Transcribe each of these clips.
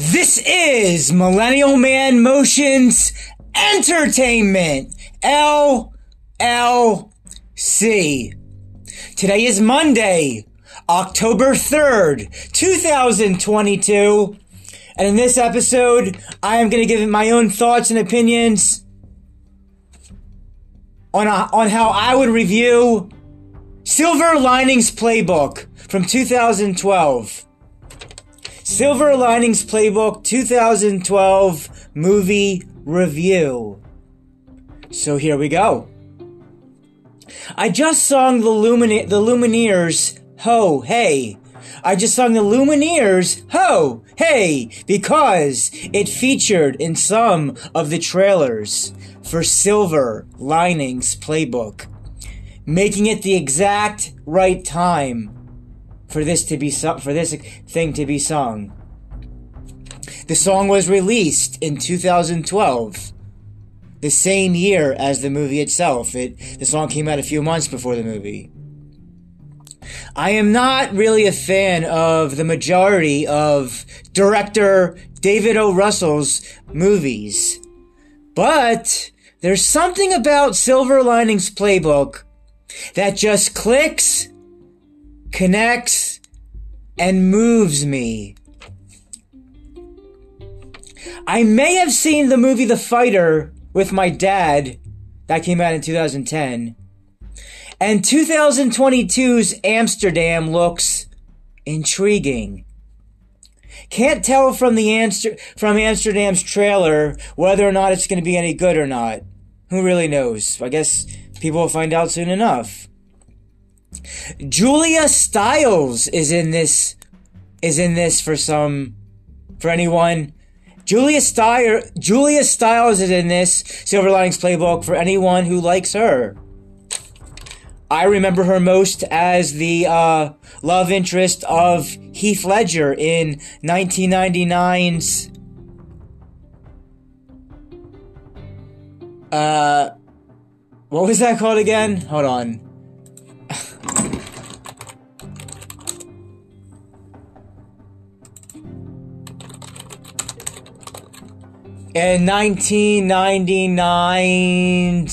This is Millennial Man Motions Entertainment. LLC. Today is Monday, October 3rd, 2022. And in this episode, I am going to give my own thoughts and opinions on, a, on how I would review Silver Linings Playbook from 2012. Silver Linings Playbook 2012 movie review. So here we go. I just sung the Lumine- the Lumineers Ho Hey. I just sung the Lumineers Ho Hey because it featured in some of the trailers for Silver Linings Playbook, making it the exact right time for this to be su- for this thing to be sung. The song was released in 2012, the same year as the movie itself. It the song came out a few months before the movie. I am not really a fan of the majority of director David O. Russell's movies, but there's something about Silver Linings Playbook that just clicks connects, and moves me. I may have seen the movie The Fighter with my dad. That came out in 2010. And 2022's Amsterdam looks intriguing. Can't tell from the Amster- from Amsterdam's trailer whether or not it's going to be any good or not. Who really knows? I guess people will find out soon enough. Julia Stiles is in this is in this for some for anyone. Julia Stiles Julia Stiles is in this Silver Linings Playbook for anyone who likes her. I remember her most as the uh, love interest of Heath Ledger in 1999's uh what was that called again? Hold on. In 1999.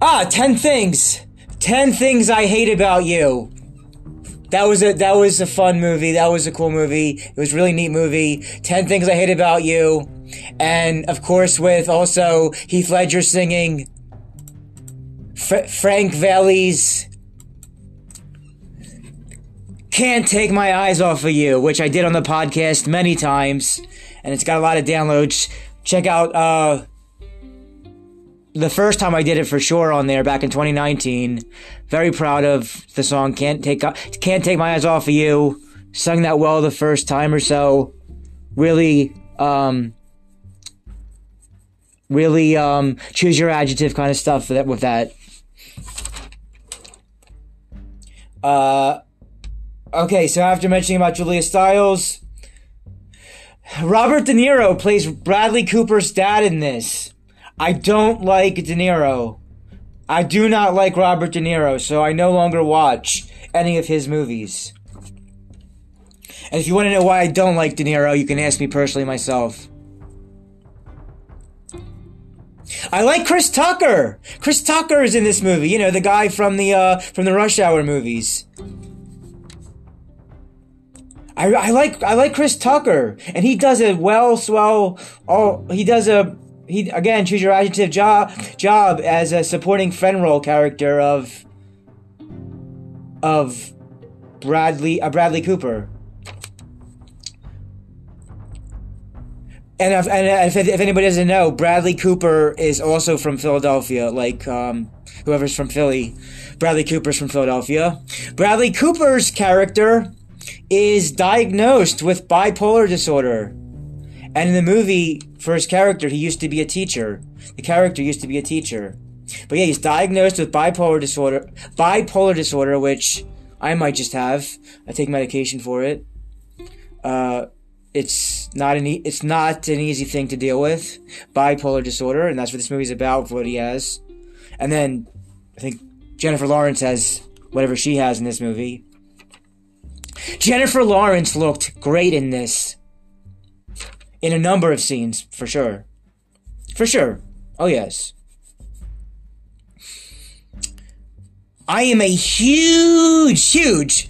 Ah, 10 things. 10 things I hate about you. That was a that was a fun movie. That was a cool movie. It was really neat movie. 10 things I hate about you. And of course with also Heath Ledger singing Frank Valli's can't take my eyes off of you, which I did on the podcast many times, and it's got a lot of downloads. Check out uh, the first time I did it for sure on there back in 2019. Very proud of the song "Can't Take Can't Take My Eyes Off of You." Sung that well the first time or so. Really, um, really um, choose your adjective kind of stuff with that. Uh Okay, so after mentioning about Julia Stiles, Robert De Niro plays Bradley Cooper's dad in this. I don't like De Niro. I do not like Robert De Niro, so I no longer watch any of his movies. And if you want to know why I don't like De Niro, you can ask me personally myself. I like Chris Tucker. Chris Tucker is in this movie. You know, the guy from the uh, from the Rush Hour movies. I, I like I like Chris Tucker, and he does a well, swell. Oh, he does a he again. Choose your adjective job job as a supporting friend role character of of Bradley uh, Bradley Cooper. And if, and if, if anybody doesn't know, Bradley Cooper is also from Philadelphia, like um, whoever's from Philly. Bradley Cooper's from Philadelphia. Bradley Cooper's character is diagnosed with bipolar disorder. And in the movie, for his character, he used to be a teacher. The character used to be a teacher. But yeah, he's diagnosed with bipolar disorder, bipolar disorder, which I might just have. I take medication for it. Uh, it's not an e- it's not an easy thing to deal with, bipolar disorder, and that's what this movie's about. What he has, and then I think Jennifer Lawrence has whatever she has in this movie. Jennifer Lawrence looked great in this. In a number of scenes, for sure. For sure. Oh, yes. I am a huge, huge,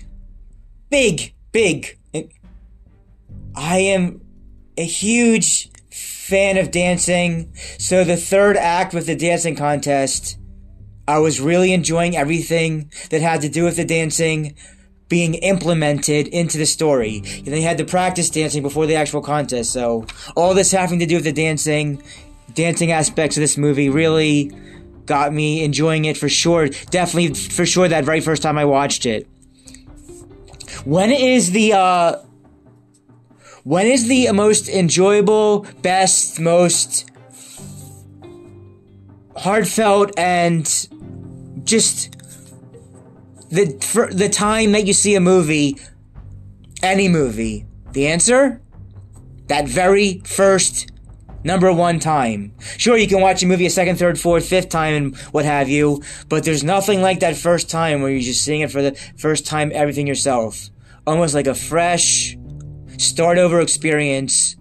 big, big. I am a huge fan of dancing. So the third act with the dancing contest, I was really enjoying everything that had to do with the dancing being implemented into the story. And they had to practice dancing before the actual contest. So all this having to do with the dancing, dancing aspects of this movie really got me enjoying it for sure. Definitely for sure that very first time I watched it. When is the uh when is the most enjoyable, best, most heartfelt and just the for the time that you see a movie any movie? The answer? That very first number one time. Sure, you can watch a movie a second, third, fourth, fifth time and what have you, but there's nothing like that first time where you're just seeing it for the first time, everything yourself. Almost like a fresh, start over experience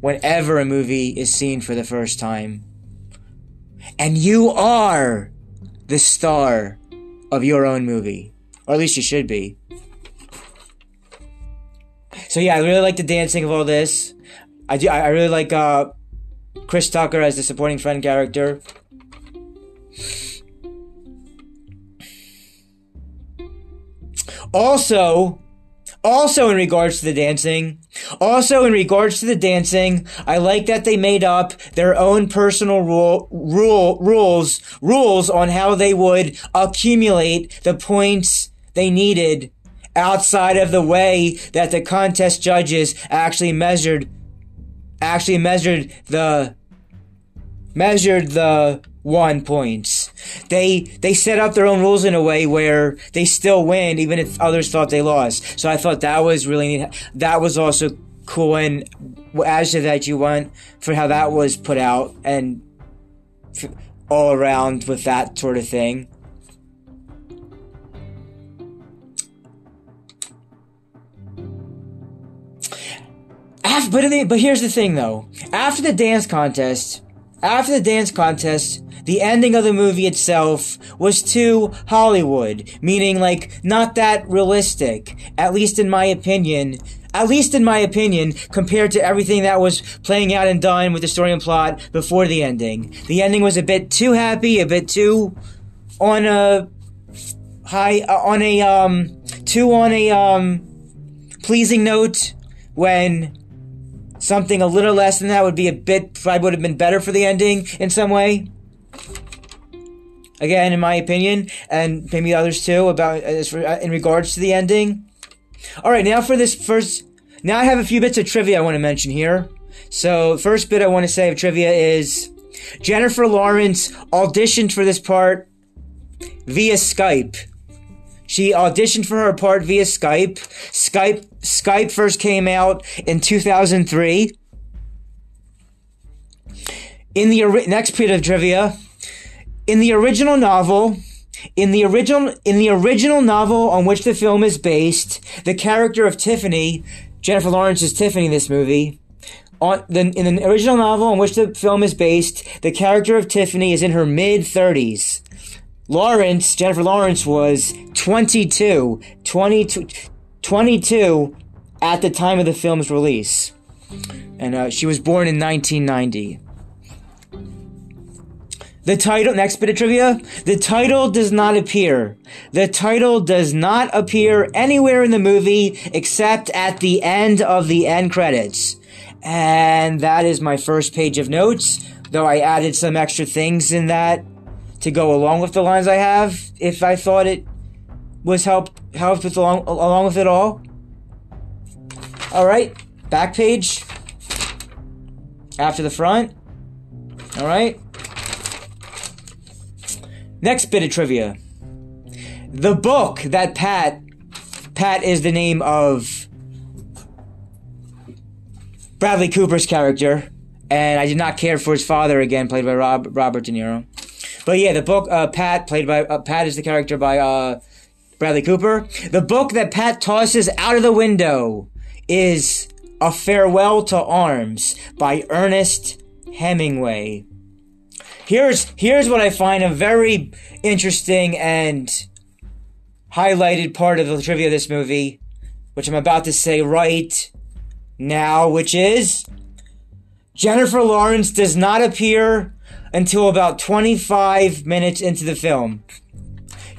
whenever a movie is seen for the first time. And you are the star of your own movie. Or at least you should be. So yeah, I really like the dancing of all this. I do. I really like uh, Chris Tucker as the supporting friend character. Also, also in regards to the dancing, also in regards to the dancing, I like that they made up their own personal rule, rule, rules, rules on how they would accumulate the points they needed outside of the way that the contest judges actually measured actually measured the measured the one points. They they set up their own rules in a way where they still win even if others thought they lost. So I thought that was really neat. That was also cool and as to that you want for how that was put out and all around with that sort of thing. After, but, but here's the thing though. After the dance contest, after the dance contest, the ending of the movie itself was too Hollywood, meaning like not that realistic, at least in my opinion. At least in my opinion, compared to everything that was playing out and done with the story and plot before the ending. The ending was a bit too happy, a bit too on a high, uh, on a, um, too on a, um, pleasing note when something a little less than that would be a bit, probably would have been better for the ending in some way. Again, in my opinion, and maybe others too, about uh, in regards to the ending. All right, now for this first. Now I have a few bits of trivia I want to mention here. So, first bit I want to say of trivia is Jennifer Lawrence auditioned for this part via Skype. She auditioned for her part via Skype. Skype Skype first came out in 2003. In the next period of trivia, in the original novel, in the original in the original novel on which the film is based, the character of Tiffany, Jennifer Lawrence is Tiffany in this movie. On the, in the original novel on which the film is based, the character of Tiffany is in her mid 30s. Lawrence, Jennifer Lawrence was 22, 22, 22 at the time of the film's release. And uh, she was born in 1990. The title, next bit of trivia. The title does not appear. The title does not appear anywhere in the movie except at the end of the end credits. And that is my first page of notes, though I added some extra things in that to go along with the lines I have if I thought it was helped helped with along along with it all. All right, back page after the front. All right. Next bit of trivia. The book that Pat Pat is the name of Bradley Cooper's character, and I did not care for his father again, played by Rob, Robert De Niro. But yeah, the book uh, Pat played by uh, Pat is the character by uh, Bradley Cooper. The book that Pat tosses out of the window is A Farewell to Arms by Ernest Hemingway. Here's here's what I find a very interesting and highlighted part of the trivia of this movie, which I'm about to say right now, which is Jennifer Lawrence does not appear until about 25 minutes into the film.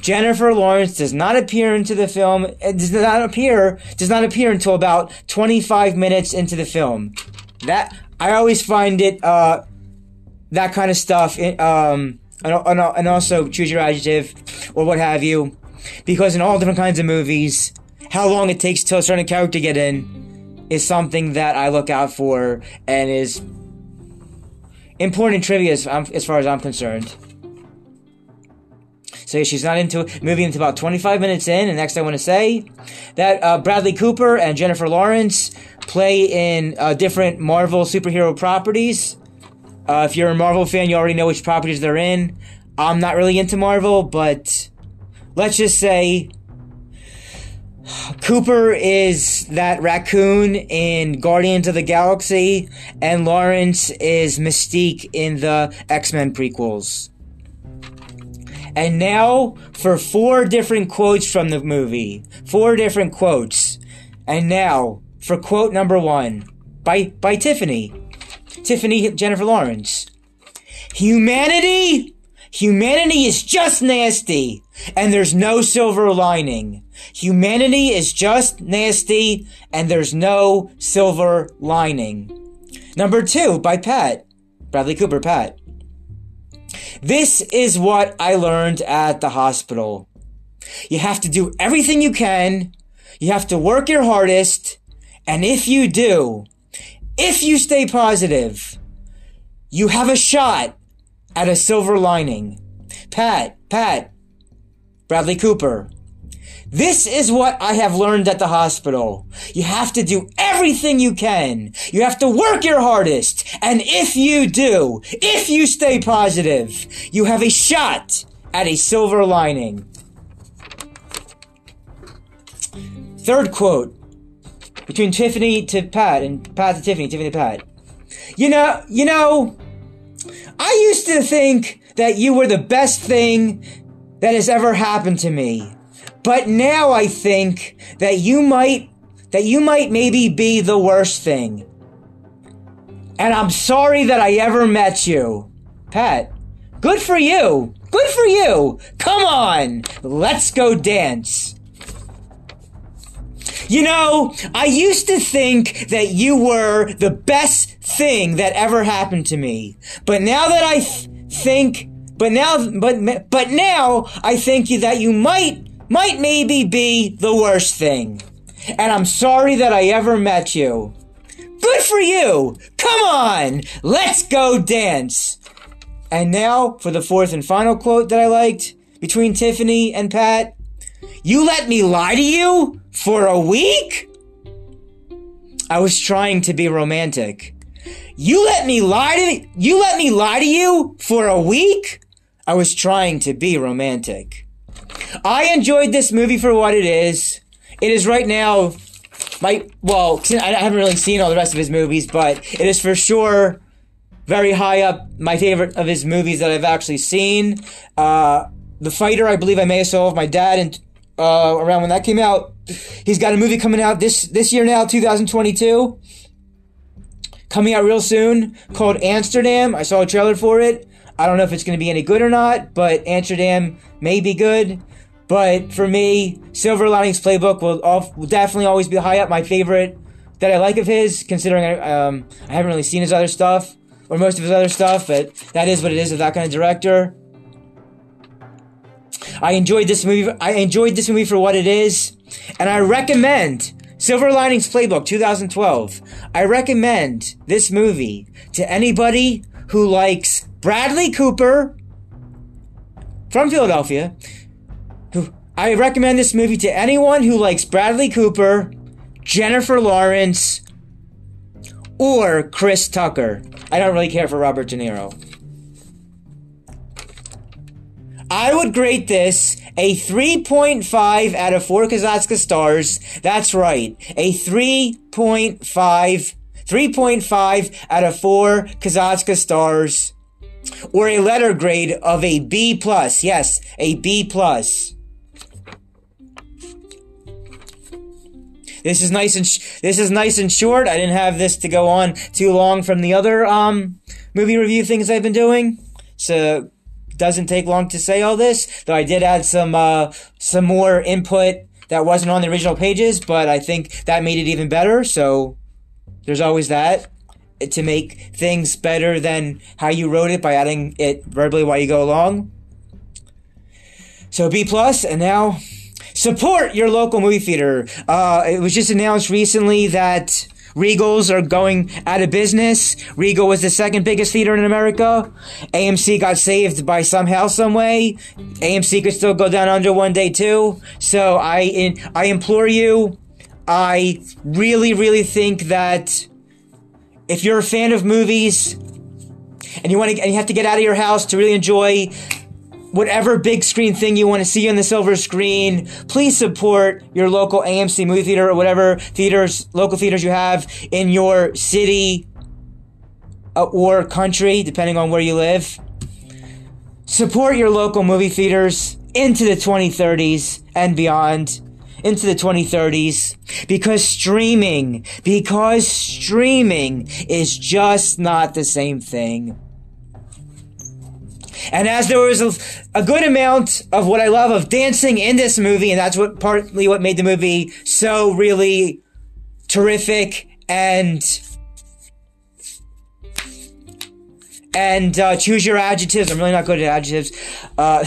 Jennifer Lawrence does not appear into the film. It does not appear does not appear until about 25 minutes into the film. That I always find it uh, that kind of stuff. Um, and, and also choose your adjective or what have you, because in all different kinds of movies, how long it takes till a certain character get in is something that I look out for and is important trivia as, as far as I'm concerned. So she's not into moving into about 25 minutes in. And next, I want to say that uh, Bradley Cooper and Jennifer Lawrence play in uh, different Marvel superhero properties. Uh, if you're a Marvel fan, you already know which properties they're in. I'm not really into Marvel, but let's just say Cooper is that raccoon in Guardians of the Galaxy, and Lawrence is Mystique in the X Men prequels. And now for four different quotes from the movie. Four different quotes. And now for quote number one by, by Tiffany. Tiffany Jennifer Lawrence. Humanity? Humanity is just nasty, and there's no silver lining. Humanity is just nasty, and there's no silver lining. Number two by Pat. Bradley Cooper, Pat. This is what I learned at the hospital. You have to do everything you can. You have to work your hardest. And if you do, if you stay positive, you have a shot at a silver lining. Pat, Pat, Bradley Cooper. This is what I have learned at the hospital. You have to do everything you can. You have to work your hardest. And if you do, if you stay positive, you have a shot at a silver lining. Third quote between Tiffany to Pat and Pat to Tiffany, Tiffany to Pat. You know, you know, I used to think that you were the best thing that has ever happened to me. But now I think that you might, that you might maybe be the worst thing. And I'm sorry that I ever met you. Pat, good for you. Good for you. Come on. Let's go dance. You know, I used to think that you were the best thing that ever happened to me. But now that I th- think, but now, but, but now I think that you might might maybe be the worst thing. And I'm sorry that I ever met you. Good for you! Come on! Let's go dance! And now for the fourth and final quote that I liked between Tiffany and Pat. You let me lie to you for a week? I was trying to be romantic. You let me lie to me? You let me lie to you for a week? I was trying to be romantic. I enjoyed this movie for what it is. It is right now my well, I haven't really seen all the rest of his movies, but it is for sure very high up my favorite of his movies that I've actually seen. Uh, the Fighter, I believe I may have saw with my dad and uh, around when that came out. He's got a movie coming out this this year now, 2022, coming out real soon called Amsterdam. I saw a trailer for it. I don't know if it's going to be any good or not, but Amsterdam may be good. But for me, Silver Linings Playbook will, will definitely always be high up. My favorite that I like of his, considering I, um, I haven't really seen his other stuff or most of his other stuff, but that is what it is of that kind of director. I enjoyed this movie. I enjoyed this movie for what it is, and I recommend Silver Linings Playbook 2012. I recommend this movie to anybody who likes Bradley Cooper from Philadelphia I recommend this movie to anyone who likes Bradley Cooper, Jennifer Lawrence, or Chris Tucker. I don't really care for Robert De Niro. I would grade this a 3.5 out of 4 Kazatska stars. That's right. A 3.5, 3.5 out of 4 Kazatska stars. Or a letter grade of a B plus. Yes, a B plus. This is nice and sh- this is nice and short. I didn't have this to go on too long from the other um movie review things I've been doing. So doesn't take long to say all this. Though I did add some uh some more input that wasn't on the original pages, but I think that made it even better. So there's always that to make things better than how you wrote it by adding it verbally while you go along. So B plus, and now support your local movie theater. Uh, it was just announced recently that Regals are going out of business. Regal was the second biggest theater in America. AMC got saved by somehow, some way. AMC could still go down under one day too. So I, I implore you. I really, really think that if you're a fan of movies and you want to, and you have to get out of your house to really enjoy whatever big screen thing you want to see on the silver screen, please support your local AMC movie theater or whatever theaters, local theaters you have in your city uh, or country, depending on where you live. Support your local movie theaters into the 2030s and beyond. Into the 2030s because streaming, because streaming is just not the same thing. And as there was a, a, good amount of what I love of dancing in this movie, and that's what partly what made the movie so really terrific and and uh, choose your adjectives. I'm really not good at adjectives. Uh,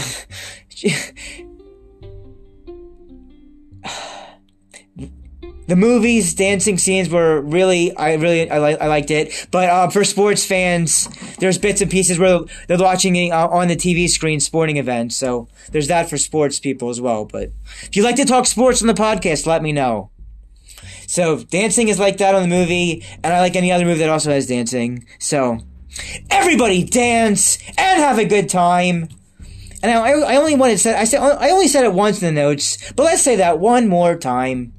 the movies dancing scenes were really i really i, li- I liked it. But uh, for sports fans there's bits and pieces where they're watching uh, on the tv screen sporting events. So there's that for sports people as well. But if you'd like to talk sports on the podcast let me know. So dancing is like that on the movie and i like any other movie that also has dancing. So everybody dance and have a good time. And I, I only wanted to say I said I only said it once in the notes, but let's say that one more time.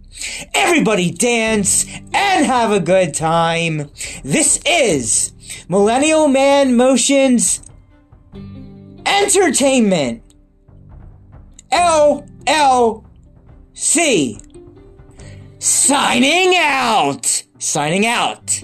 Everybody dance and have a good time. This is Millennial Man Motions Entertainment. LLC. Signing out. Signing out.